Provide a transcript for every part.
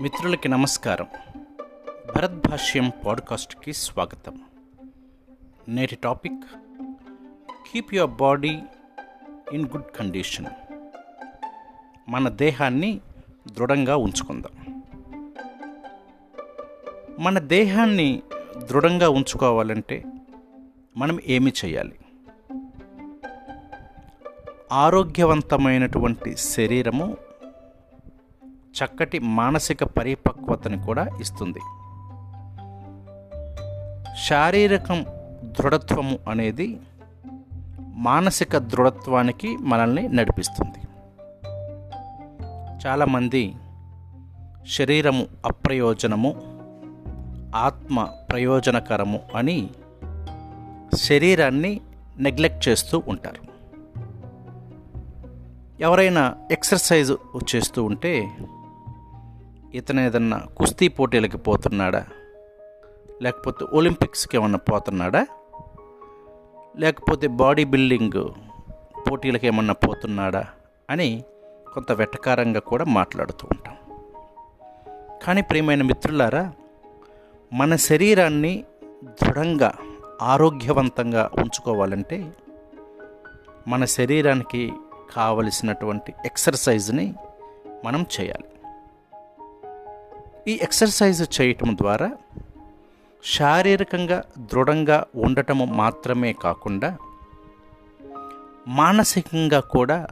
మిత్రులకి నమస్కారం. భరత్ భాష్యం పాడ్కాస్ట్కి స్వాగతం. నేటి topic keep your body in good condition మన దేహాన్ని దృఢంగా ఉంచుకుందాం. మన దేహాన్ని దృఢంగా ఉంచుకోవాలంటే మనం ఏమి చేయాలి? ఆరోగ్యవంతమైనటువంటి శరీరము చక్కటి మానసిక పరిపక్వతని కూడా ఇస్తుంది. శారీరకం దృఢత్వము అనేది మానసిక దృఢత్వానికి మనల్ని నడిపిస్తుంది. చాలామంది శరీరము అప్రయోజనము ఆత్మ ప్రయోజనకరము అని శరీరాన్ని నెగ్లెక్ట్ చేస్తూ ఉంటారు. ఎవరైనా ఎక్సర్సైజ్ చేస్తూ ఉంటే ఇతను ఏదన్నా కుస్తీ పోటీలకి పోతున్నాడా? లేకపోతే ఒలింపిక్స్కి ఏమన్నా పోతున్నాడా? లేకపోతే బాడీ బిల్డింగ్ పోటీలకు ఏమన్నా పోతున్నాడా? అని కొంత వెటకారంగా కూడా మాట్లాడుతూ ఉంటాం. కానీ ప్రియమైన మిత్రులారా మన శరీరాన్ని దృఢంగా ఆరోగ్యవంతంగా ఉంచుకోవాలంటే మన శరీరానికి కావలసినటువంటి ఎక్సర్సైజ్ని మనం చేయాలి. ఈ ఎక్సర్సైజ్ చేయటం ద్వారా శారీరకంగా దృఢంగా ఉండటము మాత్రమే కాకుండా మానసికంగా కూడా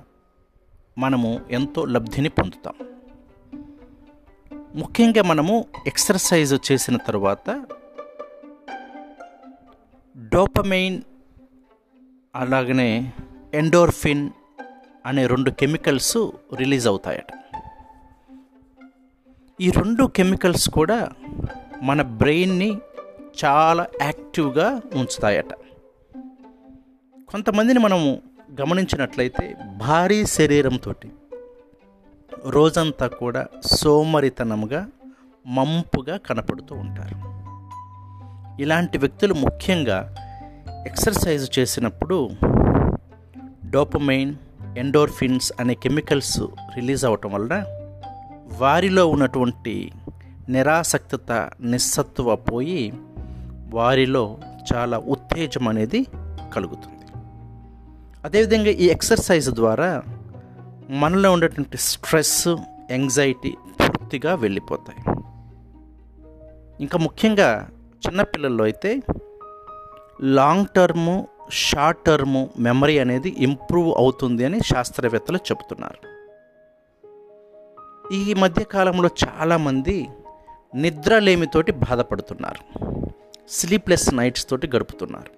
మనము ఎంతో లబ్ధిని పొందుతాం. ముఖ్యంగా మనము ఎక్సర్సైజ్ చేసిన తర్వాత డోపమైన్ అలాగనే ఎండోర్ఫిన్ అనే రెండు కెమికల్స్ రిలీజ్ అవుతాయట. ఈ రెండు కెమికల్స్ కూడా మన బ్రెయిన్ని చాలా యాక్టివ్గా ఉంచుతాయట. కొంతమందిని మనము గమనించినట్లయితే భారీ శరీరంతో రోజంతా కూడా సోమరితనంగా మంపుగా కనపడుతూ ఉంటారు. ఇలాంటి వ్యక్తులు ముఖ్యంగా ఎక్సర్సైజ్ చేసినప్పుడు డోపమైన్ ఎండోర్ఫిన్స్ అనే కెమికల్స్ రిలీజ్ అవటం వలన వారిలో ఉన్నటువంటి నిరాసక్తత నిస్సత్వ పోయి వారిలో చాలా ఉత్తేజం అనేది కలుగుతుంది. అదేవిధంగా ఈ ఎక్సర్సైజ్ ద్వారా మనలో ఉండేటువంటి స్ట్రెస్ యాంగ్జైటీ పూర్తిగా వెళ్ళిపోతాయి. ఇంకా ముఖ్యంగా చిన్నపిల్లల్లో అయితే long term short term memory అనేది ఇంప్రూవ్ అవుతుంది అని శాస్త్రవేత్తలు చెబుతున్నారు. ఈ మధ్యకాలంలో చాలామంది నిద్రలేమితోటి బాధపడుతున్నారు. స్లీప్లెస్ నైట్స్ తోటి గడుపుతున్నారు.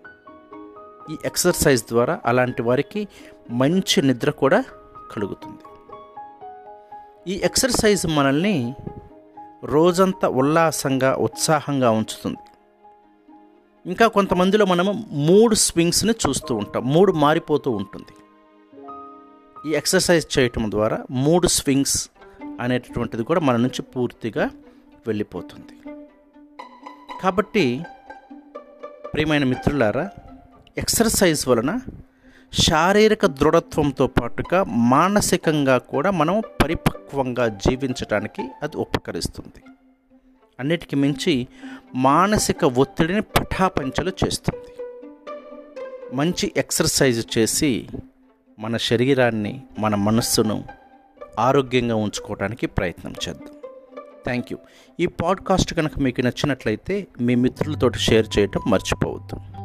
ఈ ఎక్సర్సైజ్ ద్వారా అలాంటి వారికి మంచి నిద్ర కూడా కలుగుతుంది. ఈ ఎక్సర్సైజ్ మనల్ని రోజంతా ఉల్లాసంగా ఉత్సాహంగా ఉంచుతుంది. ఇంకా కొంతమందిలో మనము మూడు స్వింగ్స్ని చూస్తూ ఉంటాం. మూడు మారిపోతూ ఉంటుంది. ఈ ఎక్సర్సైజ్ చేయటం ద్వారా మూడు స్వింగ్స్ అనేటటువంటిది కూడా మన నుంచి పూర్తిగా వెళ్ళిపోతుంది. కాబట్టి ప్రియమైన మిత్రులారా ఎక్సర్సైజ్ వలన శారీరక దృఢత్వంతో పాటుగా మానసికంగా కూడా మనం పరిపక్వంగా జీవించడానికి అది ఉపకరిస్తుంది. అన్నిటికి మించి మానసిక ఒత్తిడిని పటాపంచలు చేస్తుంది. మంచి ఎక్సర్సైజ్ చేసి మన శరీరాన్ని మన మనస్సును ఆరోగ్యంగా ఉంచుకోవడానికి ప్రయత్నం చేద్దాం. థ్యాంక్ యూ ఈ పాడ్కాస్ట్ కనుక మీకు నచ్చినట్లయితే మీ మిత్రులతో షేర్ చేయటం మర్చిపోవద్దు.